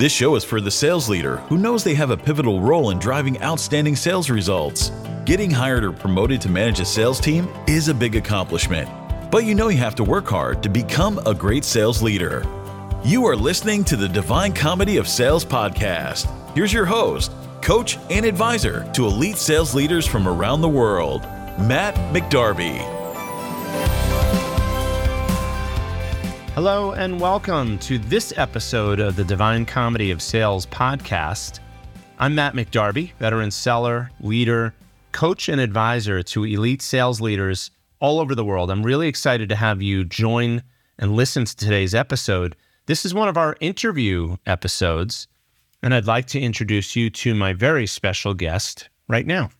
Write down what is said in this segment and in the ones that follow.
This show is for the sales leader who knows they have a pivotal role in driving outstanding sales results. Getting hired or promoted to manage a sales team is a big accomplishment, but you know you have to work hard to become a great sales leader. You are listening to the Divine Comedy of Sales podcast. Here's your host, coach, and advisor to elite sales leaders from around the world, Matt McDarby. Hello, and welcome to this episode of the Divine Comedy of Sales podcast. I'm Matt McDarby, veteran seller, leader, coach, and advisor to elite sales leaders all over the world. I'm really excited to have you join and listen to today's episode. This is one of our interview episodes, and I'd like to introduce you to my very special guest right now.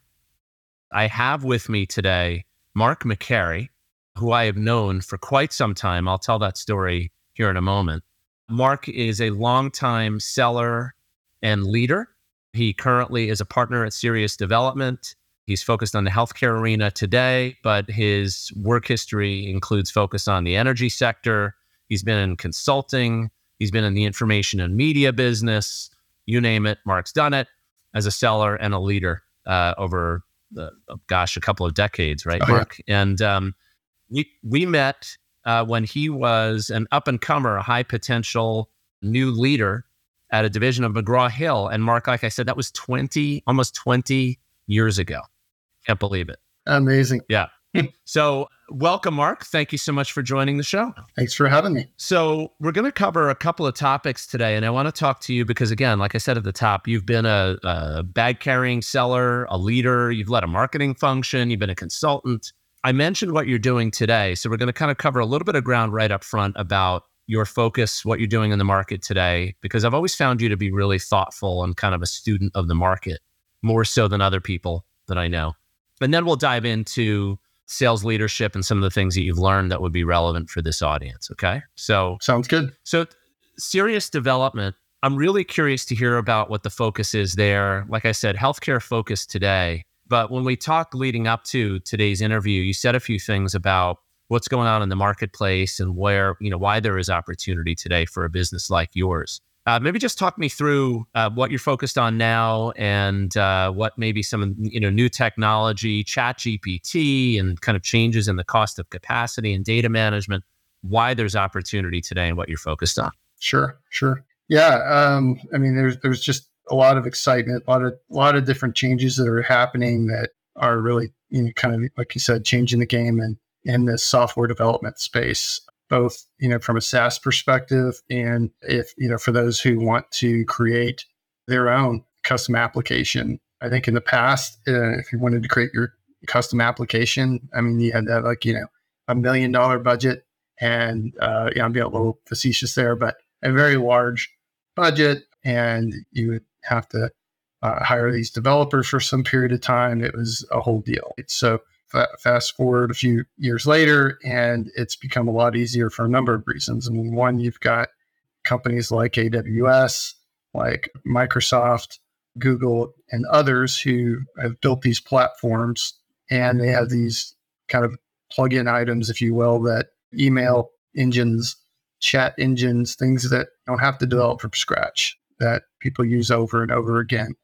I have with me today Mark McCary who I have known for quite some time. I'll tell that story here in a moment. Mark is a longtime seller and leader. He currently is a partner at Serious Development. He's focused on the healthcare arena today, but his work history includes focus on the energy sector. He's been in consulting, he's been in the information and media business. You name it, Mark's done it as a seller and a leader uh, over, the, gosh, a couple of decades, right, oh, Mark? Yeah. And um, we we met uh, when he was an up and comer, a high potential new leader at a division of McGraw Hill. And Mark, like I said, that was 20, almost 20 years ago. Can't believe it. Amazing. Yeah. so, welcome, Mark. Thank you so much for joining the show. Thanks for having me. So, we're going to cover a couple of topics today. And I want to talk to you because, again, like I said at the top, you've been a, a bag carrying seller, a leader, you've led a marketing function, you've been a consultant. I mentioned what you're doing today. So we're going to kind of cover a little bit of ground right up front about your focus, what you're doing in the market today, because I've always found you to be really thoughtful and kind of a student of the market, more so than other people that I know. And then we'll dive into sales leadership and some of the things that you've learned that would be relevant for this audience. Okay. So sounds good. So, serious Development, I'm really curious to hear about what the focus is there. Like I said, healthcare focus today. But when we talked leading up to today's interview, you said a few things about what's going on in the marketplace and where, you know, why there is opportunity today for a business like yours. Uh, maybe just talk me through uh, what you're focused on now and uh, what maybe some you know new technology, Chat GPT, and kind of changes in the cost of capacity and data management. Why there's opportunity today and what you're focused on. Sure, sure. Yeah, um, I mean, there's there's just a lot of excitement, a lot of a lot of different changes that are happening that are really you know kind of like you said changing the game and in the software development space both you know from a SaaS perspective and if you know for those who want to create their own custom application. I think in the past, uh, if you wanted to create your custom application, I mean you had that like you know a million dollar budget, and uh, yeah, I'm being a little facetious there, but a very large budget, and you would have to uh, hire these developers for some period of time. It was a whole deal. So fa- fast forward a few years later, and it's become a lot easier for a number of reasons. I mean, one, you've got companies like AWS, like Microsoft, Google, and others who have built these platforms, and they have these kind of plug-in items, if you will, that email engines, chat engines, things that don't have to develop from scratch that people use over and over again.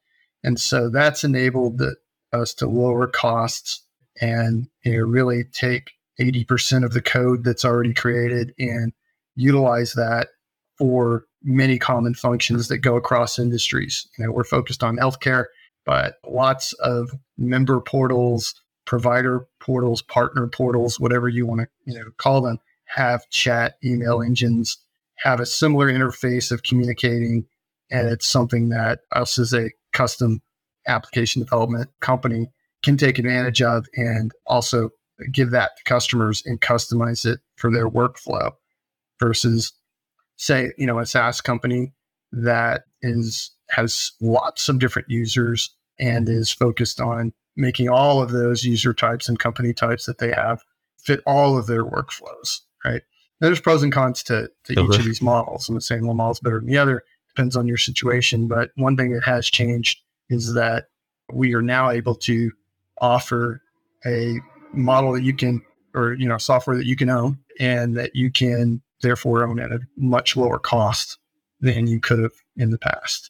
And so that's enabled the, us to lower costs and you know, really take 80% of the code that's already created and utilize that for many common functions that go across industries. You know, we're focused on healthcare, but lots of member portals, provider portals, partner portals, whatever you want to, you know, call them, have chat email engines, have a similar interface of communicating and it's something that us as a custom application development company can take advantage of and also give that to customers and customize it for their workflow versus say you know a SaaS company that is has lots of different users and is focused on making all of those user types and company types that they have fit all of their workflows right there's pros and cons to, to each of these models. I'm not saying one model is better than the other, depends on your situation. But one thing that has changed is that we are now able to offer a model that you can, or you know, software that you can own and that you can therefore own at a much lower cost than you could have in the past.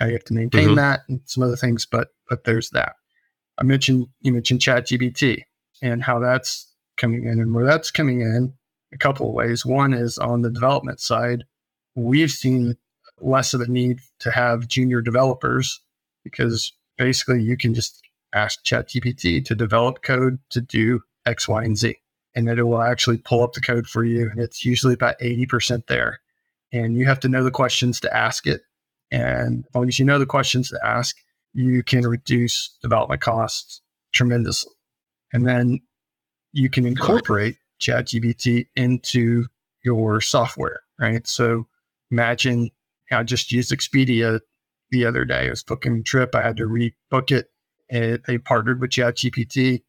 Now you have to maintain mm-hmm. that and some other things, but but there's that. I mentioned you mentioned ChatGPT and how that's coming in and where that's coming in a couple of ways. One is on the development side, we've seen less of a need to have junior developers because basically you can just ask ChatGPT to develop code to do X, Y, and Z. And it will actually pull up the code for you. And it's usually about 80% there. And you have to know the questions to ask it. And as long as you know the questions to ask, you can reduce development costs tremendously. And then you can incorporate ChatGPT into your software, right? So imagine I just used Expedia the other day. I was booking a trip. I had to rebook it. And they partnered with ChatGPT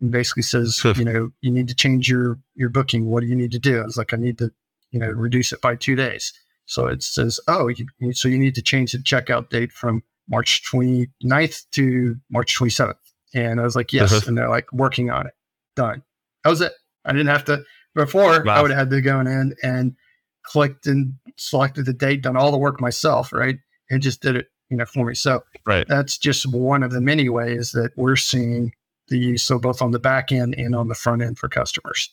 and basically says, you know, you need to change your your booking. What do you need to do? I was like, I need to, you know, reduce it by two days. So it says, oh, you, so you need to change the checkout date from March 29th to March 27th. And I was like, yes. Uh-huh. And they're like working on it. Done. That was it. I didn't have to, before wow. I would have had to go in and clicked and selected the date, done all the work myself, right? And just did it, you know, for me. So right. that's just one of the many ways that we're seeing the use. So both on the back end and on the front end for customers.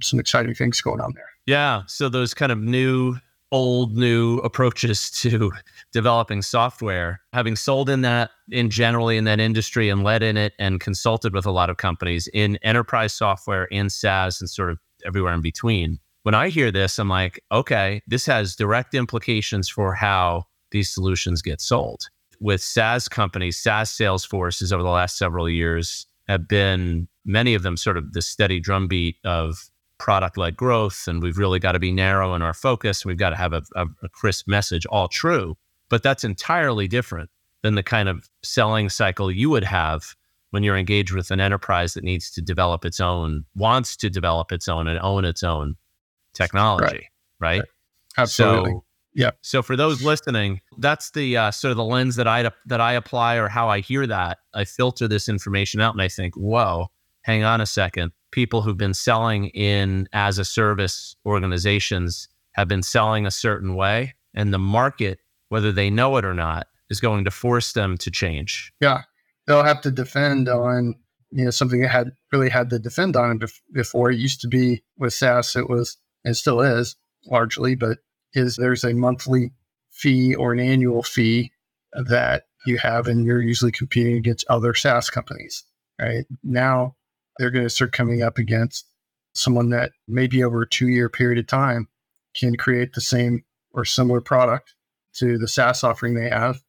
Some exciting things going on there. Yeah. So those kind of new old new approaches to developing software having sold in that in generally in that industry and led in it and consulted with a lot of companies in enterprise software in SaaS and sort of everywhere in between when i hear this i'm like okay this has direct implications for how these solutions get sold with SaaS companies SaaS sales forces over the last several years have been many of them sort of the steady drumbeat of product led growth and we've really got to be narrow in our focus. We've got to have a, a, a crisp message, all true. But that's entirely different than the kind of selling cycle you would have when you're engaged with an enterprise that needs to develop its own, wants to develop its own and own its own technology, right? right? Absolutely. So, yeah. So for those listening, that's the uh, sort of the lens that I that I apply or how I hear that. I filter this information out and I think, whoa, hang on a second people who've been selling in as a service organizations have been selling a certain way and the market whether they know it or not is going to force them to change yeah they'll have to defend on you know something that had really had to defend on before it used to be with SaaS it was and still is largely but is there's a monthly fee or an annual fee that you have and you're usually competing against other SaaS companies right now they're going to start coming up against someone that maybe over a two year period of time can create the same or similar product to the SaaS offering they have.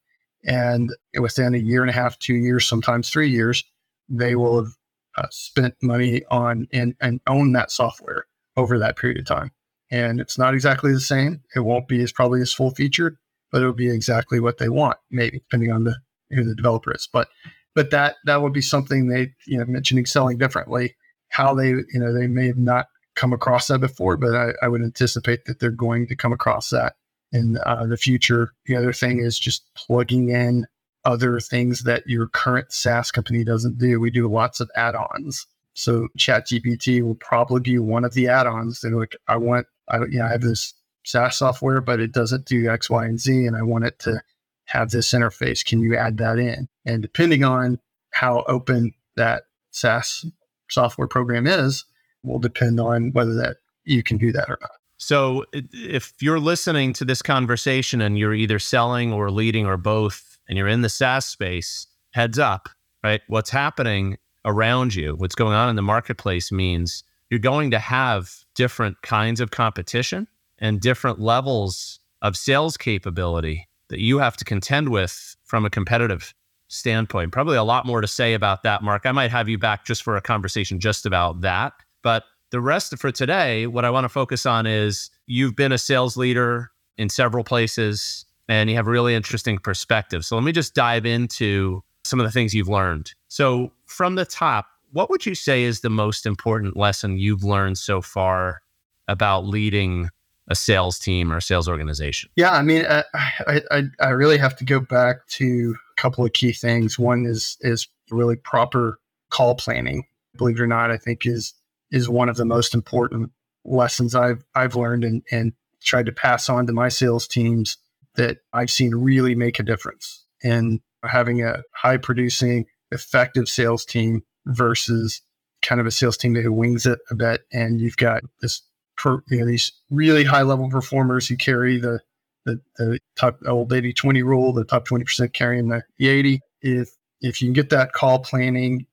And within a year and a half, two years, sometimes three years, they will have uh, spent money on and, and own that software over that period of time. And it's not exactly the same. It won't be as probably as full featured, but it'll be exactly what they want, maybe depending on the who the developer is. But but that that would be something they you know mentioning selling differently how they you know they may have not come across that before but i, I would anticipate that they're going to come across that in uh, the future the other thing is just plugging in other things that your current saas company doesn't do we do lots of add-ons so chat gpt will probably be one of the add-ons that like i want i you know i have this saas software but it doesn't do x y and z and i want it to have this interface. Can you add that in? And depending on how open that SaaS software program is, will depend on whether that you can do that or not. So if you're listening to this conversation and you're either selling or leading or both, and you're in the SaaS space, heads up, right? What's happening around you, what's going on in the marketplace means you're going to have different kinds of competition and different levels of sales capability that you have to contend with from a competitive standpoint. Probably a lot more to say about that, Mark. I might have you back just for a conversation just about that. But the rest for today, what I want to focus on is you've been a sales leader in several places and you have really interesting perspectives. So let me just dive into some of the things you've learned. So, from the top, what would you say is the most important lesson you've learned so far about leading a sales team or a sales organization? Yeah, I mean, uh, I, I, I really have to go back to a couple of key things. One is is really proper call planning. Believe it or not, I think is is one of the most important lessons I've I've learned and, and tried to pass on to my sales teams that I've seen really make a difference in having a high producing, effective sales team versus kind of a sales team that wings it a bit. And you've got this, you know, these really high level performers who carry the, the, the top old 80 20 rule, the top 20% carrying the, the 80. If, if you can get that call planning,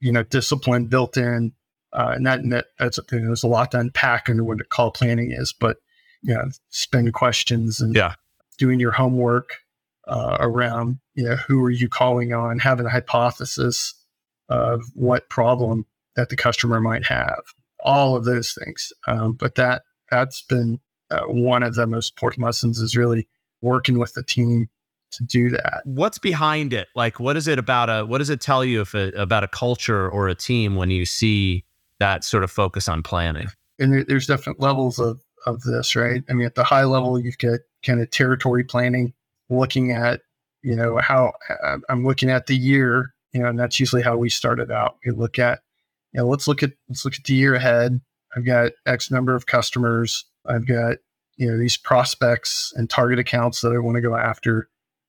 you know, discipline built in, uh, and that, and that that's, you know, there's a lot to unpack into what the call planning is, but, you know, SPIN questions and yeah. doing your homework uh, around, you know, who are you calling on, having a hypothesis of what problem that the customer might have, all of those things. Um, but that that's been uh, one of the most important lessons is really working with the team to do that. What's behind it? Like, what is it about a? What does it tell you if a, about a culture or a team when you see that sort of focus on planning? And there, there's different levels of of this, right? I mean, at the high level, you've got kind of territory planning, looking at you know how uh, I'm looking at the year, you know, and that's usually how we started out. We look at you know, let's look at let's look at the year ahead. I've got X number of customers. I've got you know these prospects and target accounts that I want to go after,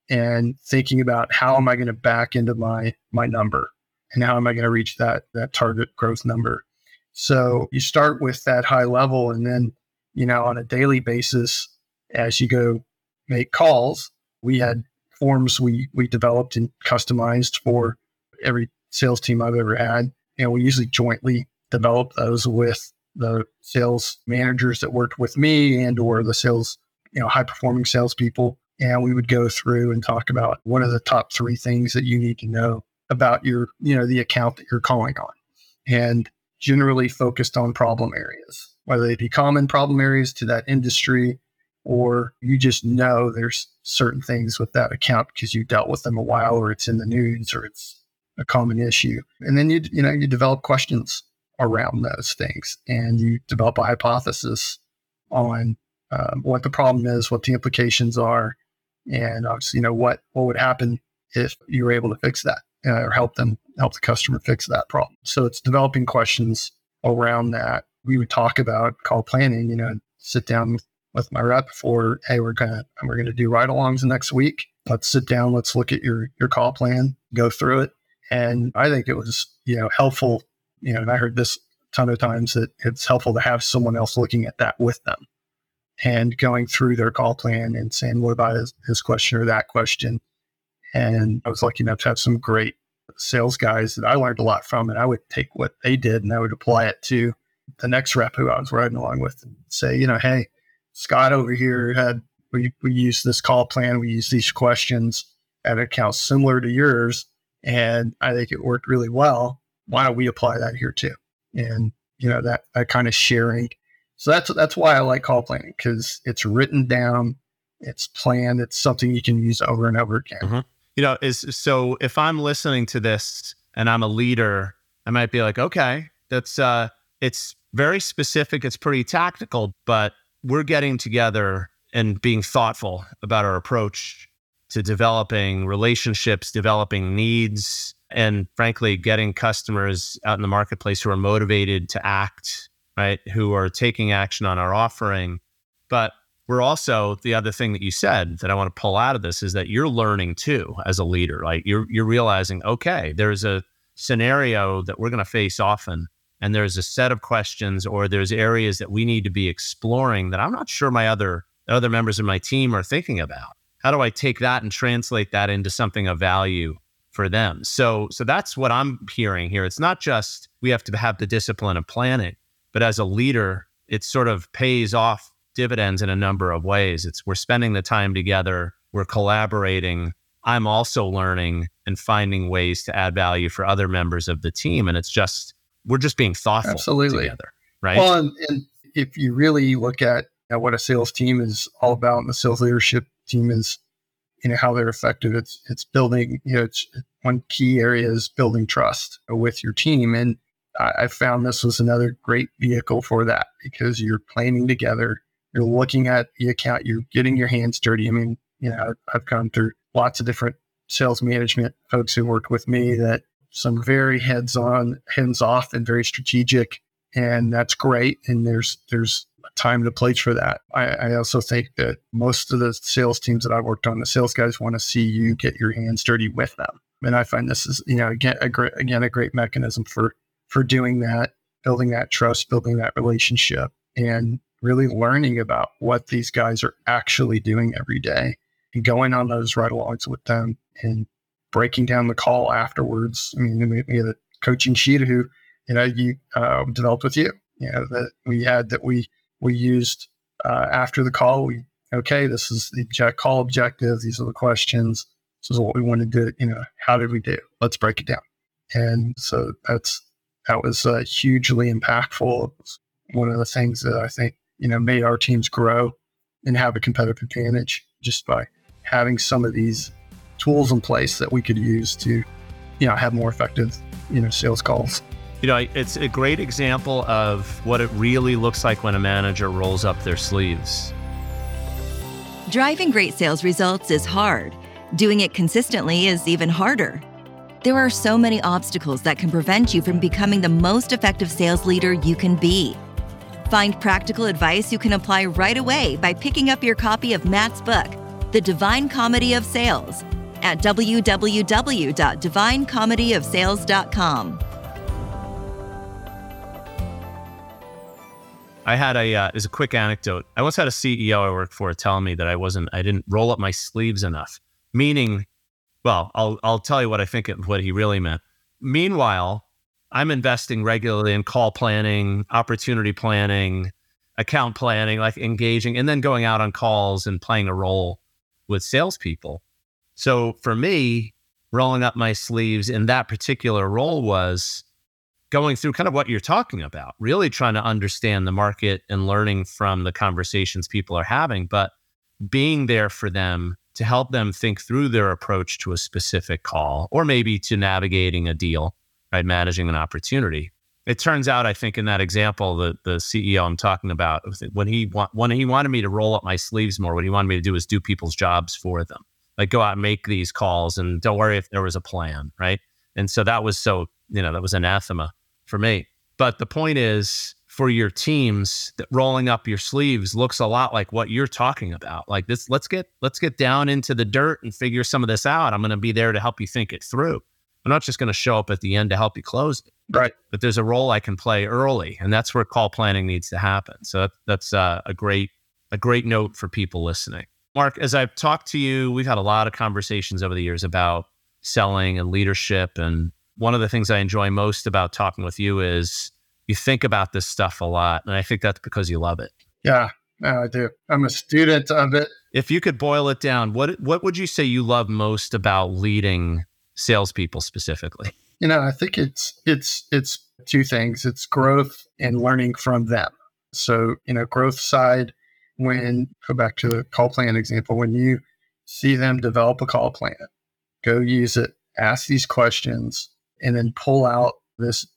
and thinking about how am I going to back into my my number, and how am I going to reach that that target growth number. So you start with that high level, and then you know on a daily basis, as you go make calls, we had mm-hmm. forms we we developed and customized for mm-hmm. every sales team I've ever had and we usually jointly developed those with the sales managers that worked with me and or the sales, you know, high performing salespeople. And we would go through and talk about what are the top three things that you need to know about your, you know, the account that you're calling on. And generally focused on problem areas, whether they be common problem areas to that industry or you just know there's certain things with that account because you dealt with them a while or it's in the news or it's a common issue. And then you you know you develop questions around those things, and you develop a hypothesis on um, what the problem is, what the implications are, and obviously you know what what would happen if you were able to fix that uh, or help them help the customer fix that problem. So it's developing questions around that. We would talk about call planning. You know, sit down with, with my rep for hey, we're gonna we're gonna do ride-alongs next week. Let's sit down. Let's look at your your call plan, go through it, and I think it was, you know, helpful, you know, and I heard this a ton of times that it's helpful to have someone else looking at that with them and going through their call plan and saying, what about his question or that question? And I was lucky enough to have some great sales guys that I learned a lot from. And I would take what they did and I would apply it to the next rep who I was riding along with and say, you know, hey, Scott over here had, we, we use this call plan, we use these questions at accounts similar to yours and I think it worked really well. Why don't we apply that here too? And you know that that kind of sharing. So that's that's why I like call planning because it's written down, it's planned, it's something you can use over and over again. Mm-hmm. You know, is so if I'm listening to this and I'm a leader, I might be like, okay, that's uh, it's very specific, it's pretty tactical, but we're getting together and being thoughtful about our approach to developing relationships, developing needs, and frankly, getting customers out in the marketplace who are motivated to act, right? Who are taking action on our offering. But we're also the other thing that you said that I want to pull out of this is that you're learning too as a leader. Like you're you're realizing, okay, there's a scenario that we're going to face often and there's a set of questions or there's areas that we need to be exploring that I'm not sure my other other members of my team are thinking about how do I take that and translate that into something of value for them? So, so that's what I'm hearing here. It's not just we have to have the discipline of planning, but as a leader, it sort of pays off dividends in a number of ways. It's we're spending the time together, we're collaborating. I'm also learning and finding ways to add value for other members of the team. And it's just, we're just being thoughtful Absolutely. together. Right. Well, and, and if you really look at, at what a sales team is all about and the sales leadership team is, you know, how they're effective. It's it's building, you know, it's one key area is building trust with your team. And I, I found this was another great vehicle for that because you're planning together, you're looking at the account, you're getting your hands dirty. I mean, you know, I've gone through lots of different sales management folks who worked with me that some very heads on, hands off, and very strategic. And that's great. And there's there's time to place for that. I, I, also think that most of the sales teams that I've worked on, the sales guys want to see you get your hands dirty with them. And I find this is, you know, again, a great, again, a great mechanism for, for doing that, building that trust, building that relationship and really learning about what these guys are actually doing every day and going on those ride alongs with them and breaking down the call afterwards. I mean, we, we had a coaching sheet who, you know, you uh, developed with you, you know, that we had that we, we used uh, after the call. We, okay, this is the call objective. These are the questions. This is what we wanted to. You know, how did we do? Let's break it down. And so that's, that was uh, hugely impactful. one of the things that I think, you know, made our teams grow and have a competitive advantage just by having some of these tools in place that we could use to, you know, have more effective, you know, sales calls. You know, it's a great example of what it really looks like when a manager rolls up their sleeves. Driving great sales results is hard. Doing it consistently is even harder. There are so many obstacles that can prevent you from becoming the most effective sales leader you can be. Find practical advice you can apply right away by picking up your copy of Matt's book, The Divine Comedy of Sales, at www.divinecomedyofsales.com. I had a uh, as a quick anecdote. I once had a CEO I worked for telling me that I wasn't I didn't roll up my sleeves enough. Meaning, well, I'll I'll tell you what I think what he really meant. Meanwhile, I'm investing regularly in call planning, opportunity planning, account planning, like engaging, and then going out on calls and playing a role with salespeople. So for me, rolling up my sleeves in that particular role was going through kind of what you're talking about, really trying to understand the market and learning from the conversations people are having, but being there for them to help them think through their approach to a specific call or maybe to navigating a deal, right? Managing an opportunity. It turns out, I think, in that example, the the CEO I'm talking about, when he wa- when he wanted me to roll up my sleeves more, what he wanted me to do was do people's jobs for them, like go out and make these calls, and don't worry if there was a plan, right? And so that was so you know that was anathema for me. But the point is, for your teams, that rolling up your sleeves looks a lot like what you're talking about. Like this, let's get let's get down into the dirt and figure some of this out. I'm going to be there to help you think it through. I'm not just going to show up at the end to help you close it. Right. But there's a role I can play early, and that's where call planning needs to happen. So that, that's uh, a great a great note for people listening. Mark, as I've talked to you, we've had a lot of conversations over the years about selling and leadership and one of the things I enjoy most about talking with you is you think about this stuff a lot. And I think that's because you love it. Yeah, I do. I'm a student of it. If you could boil it down, what what would you say you love most about leading salespeople specifically? You know, I think it's it's it's two things. It's growth and learning from them. So, you know, growth side, when go back to the call plan example, when you see them develop a call plan, go use it, ask these questions, and then pull out this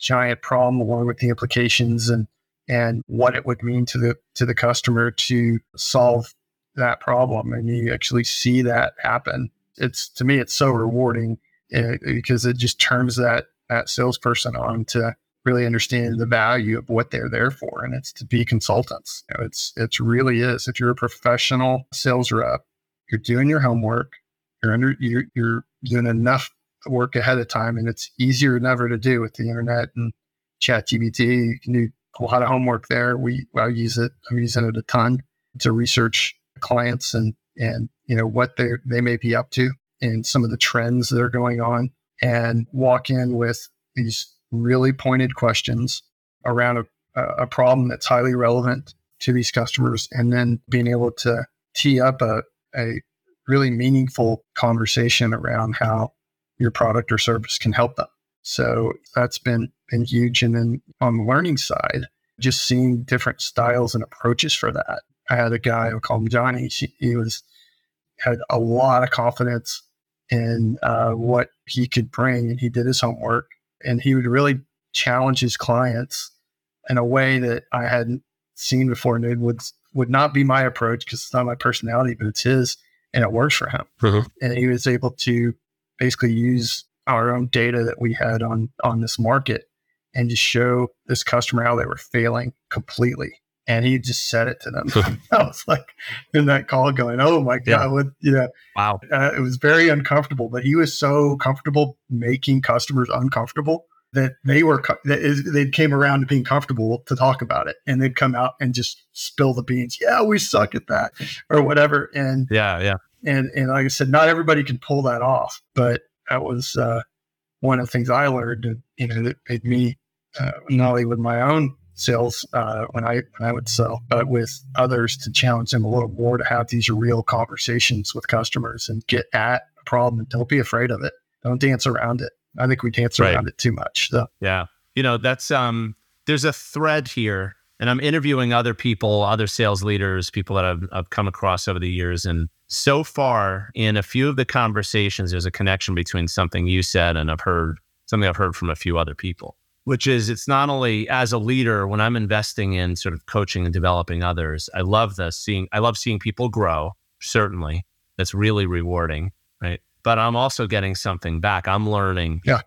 giant problem along with the implications and and what it would mean to the to the customer to solve that problem. And you actually see that happen. It's to me it's so rewarding uh, because it just turns that that salesperson on to really understand the value of what they're there for and it's to be consultants you know, it's it's really is if you're a professional sales rep you're doing your homework you're under you're, you're doing enough work ahead of time, and it's easier than ever to do with the internet and chat GPT. You can do a lot of homework there. We I use it. I'm using it a ton to research clients and and you know what they they may be up to and some of the trends that are going on, and walk in with these really pointed questions around a, a problem that's highly relevant to these customers, and then being able to tee up a, a really meaningful conversation around how your product or service can help them. So that's been been huge. And then on the learning side, just seeing different styles and approaches for that. I had a guy, I call him Johnny. He was had a lot of confidence in uh, what he could bring, and he did his homework, and he would really challenge his clients in a way that I hadn't seen before, and it would would not be my approach because it's not my personality, but it's his, and it works for him. Mm-hmm. And he was able to basically use our own data that we had on on this market and just show this customer how they were failing completely and he just said it to them. I was like in that call going, "Oh my god!" Yeah. What, you know, Wow. uh, it was very uncomfortable. But he was so comfortable making customers uncomfortable that they were that is, they came around to being comfortable to talk about it, and they'd come out and just spill the beans. Yeah, we suck at that, or whatever. And Yeah. Yeah. and and like I said, not everybody can pull that off, but that was uh, one of the things I learned. That, you know, that made me uh, not only with my own sales uh, when I when I would sell, but with others to challenge them a little more to have these real conversations with customers and get at a problem and don't be afraid of it. Don't dance around it. I think we dance Right. around it too much. So Yeah. You know, that's um there's a thread here and I'm interviewing other people, other sales leaders, people that I've, I've come across over the years and so far in a few of the conversations there's a connection between something you said and I've heard something I've heard from a few other people, which is it's not only as a leader when I'm investing in sort of coaching and developing others, I love the seeing I love seeing people grow, certainly. That's really rewarding, right? But I'm also getting something back. I'm learning Yeah.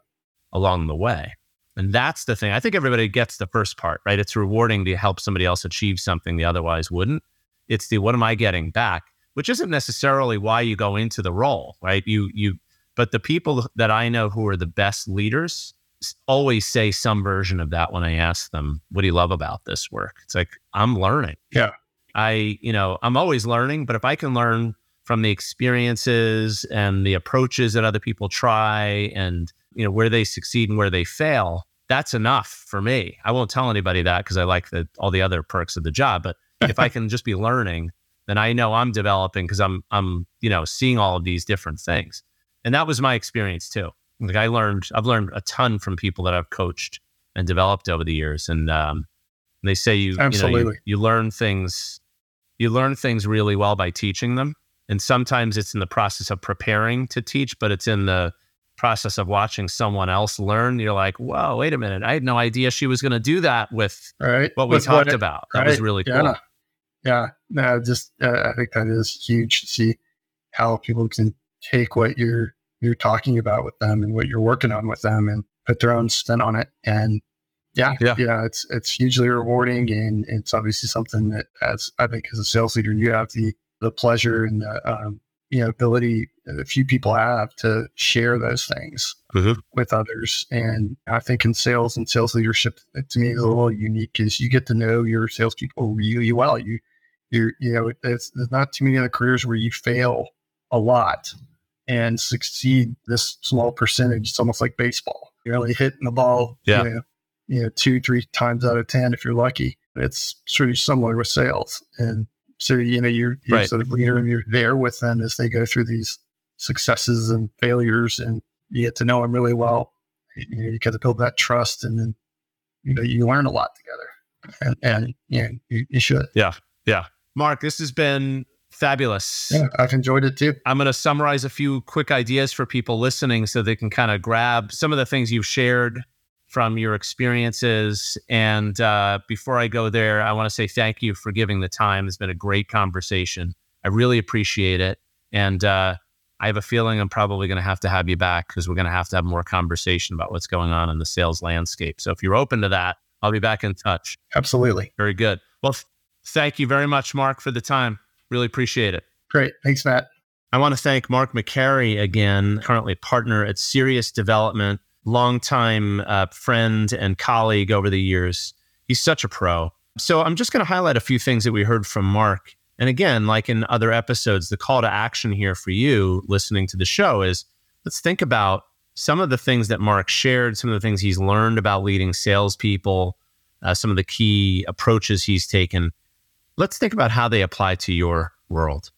along the way. And that's the thing. I think everybody gets the first part, right? It's rewarding to help somebody else achieve something they otherwise wouldn't. It's the what am I getting back, which isn't necessarily why you go into the role, right? You you but the people that I know who are the best leaders always say some version of that when I ask them, what do you love about this work? It's like I'm learning. Yeah. I, you know, I'm always learning, but if I can learn from the experiences and the approaches that other people try and you know where they succeed and where they fail that's enough for me i won't tell anybody that because i like the all the other perks of the job but if i can just be learning then i know i'm developing because i'm i'm you know seeing all of these different things and that was my experience too like i learned i've learned a ton from people that i've coached and developed over the years. And um, they say you you, know, you Absolutely. you learn things you learn things really well by teaching them. And sometimes it's in the process of preparing to teach but it's in the process of watching someone else learn. You're like whoa wait a minute. I had no idea she was going to do that with right, what we With talked it- about. That was right, really cool. Yeah, yeah. No, just uh, I think that is huge to see how people can take what you're you're talking about with them and what you're working on with them and put their own spin on it. And yeah, Yeah. yeah, it's it's hugely rewarding and it's obviously something that as I think as a sales leader you have the the pleasure and the um, you know ability that few people have to share those things Mhm. with others. And I think in sales and sales leadership, to me, is a little unique is you get to know your salespeople really well. You, you, you know, it's, there's not too many other careers where you fail a lot and succeed this small percentage. It's almost like baseball. You're only hitting the ball, Yeah. you know, you know, two, three times out of 10 if you're lucky. It's sort of similar with sales. And so, you know, you're, you're Right. sort of leader and you're there with them as they go through these successes and failures and you get to know them really well. You, know, you get to build that trust and then, you know, you learn a lot together and, and you know, you, you should. Yeah. Yeah. Mark this has been fabulous Yeah. I've enjoyed it too. I'm going to summarize a few quick ideas for people listening so they can kind of grab some of the things you've shared from your experiences. And uh, before I go there, I want to say thank you for giving the time. It's been a great conversation. I really appreciate it. And uh, I have a feeling I'm probably going to have to have you back because we're going to have to have more conversation about what's going on in the sales landscape. So if you're open to that, I'll be back in touch. Absolutely. Very good. Well, th- thank you very much, Mark, for the time. Really appreciate it. Great. Thanks, Matt. I want to thank Mark McCary again, currently partner at Serious Development, longtime uh, friend and colleague over the years. He's such a pro. So I'm just going to highlight a few things that we heard from Mark. And again, like in other episodes, the call to action here for you listening to the show is let's think about some of the things that Mark shared, some of the things he's learned about leading salespeople, uh, some of the key approaches he's taken. Let's think about how they apply to your world.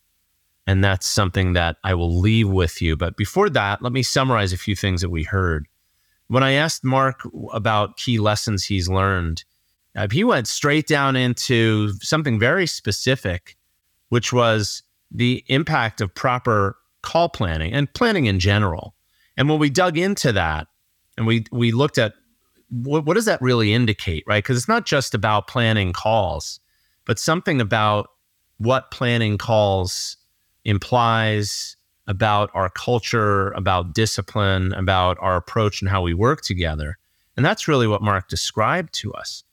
And that's something that I will leave with you. But before that, let me summarize a few things that we heard. When I asked Mark about key lessons he's learned, uh, he went straight down into something very specific, which was the impact of proper call planning and planning in general. And when we dug into that and we, we looked at what, what does that really indicate, right? Because it's not just about planning calls, but something about what planning calls implies about our culture, about discipline, about our approach and how we work together. And that's really what Mark described to us.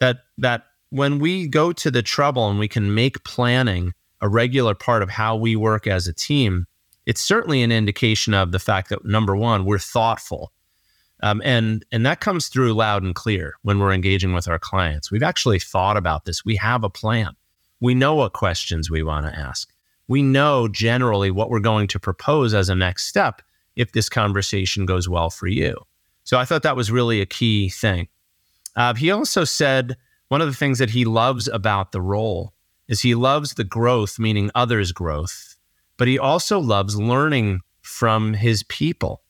That that when we go to the trouble and we can make planning a regular part of how we work as a team, it's certainly an indication of the fact that number one, we're thoughtful. Um, and and that comes through loud and clear when we're engaging with our clients. We've actually thought about this. We have a plan. We know what questions we want to ask. We know generally what we're going to propose as a next step if this conversation goes well for you. So I thought that was really a key thing. Uh, he also said one of the things that he loves about the role is he loves the growth, meaning others' growth, but he also loves learning from his people.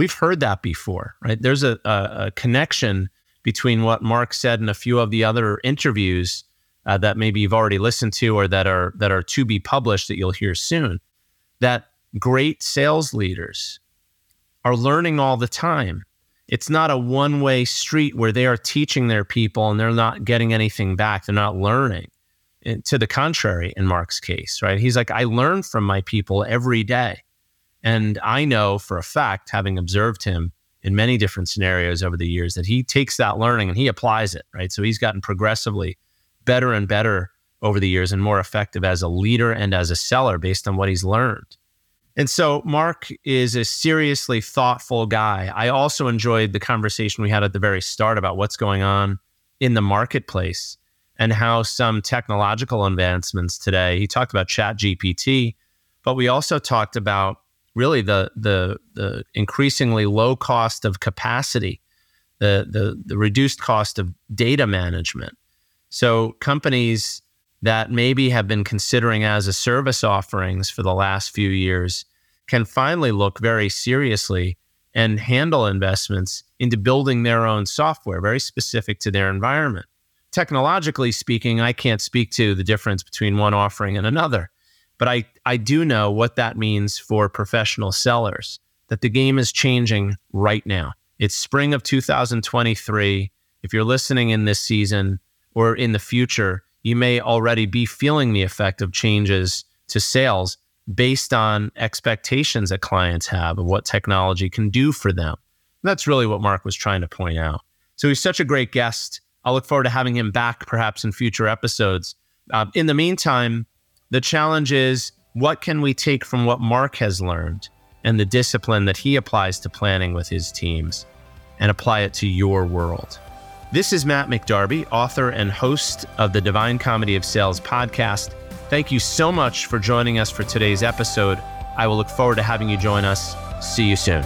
We've heard that before, right? There's a, a, a connection between what Mark said in a few of the other interviews uh, that maybe you've already listened to or that are that are to be published that you'll hear soon. That great sales leaders are learning all the time. It's not a one way street where they are teaching their people and they're not getting anything back. They're not learning. And to the contrary, in Mark's case, right? He's like, I learn from my people every day. And I know for a fact, having observed him in many different scenarios over the years, that he takes that learning and he applies it, right? So he's gotten progressively better and better over the years and more effective as a leader and as a seller based on what he's learned. And so Mark is a seriously thoughtful guy. I also enjoyed the conversation we had at the very start about what's going on in the marketplace and how some technological advancements today. He talked about Chat GPT, but we also talked about really the the the increasingly low cost of capacity, the the the reduced cost of data management. So companies that maybe have been considering as a service offerings for the last few years can finally look very seriously and handle investments into building their own software very specific to their environment. Technologically speaking, I can't speak to the difference between one offering and another, but I, I do know what that means for professional sellers that the game is changing right now. It's spring of 2023. If you're listening in this season or in the future, you may already be feeling the effect of changes to sales based on expectations that clients have of what technology can do for them. that's really what Mark was trying to point out. So he's such a great guest. I'll look forward to having him back perhaps in future episodes. Uh, in the meantime, the challenge is what can we take from what Mark has learned and the discipline that he applies to planning with his teams and apply it to your world? This is Matt McDarby, author and host of the Divine Comedy of Sales podcast. Thank you so much for joining us for today's episode. I will look forward to having you join us. See you soon.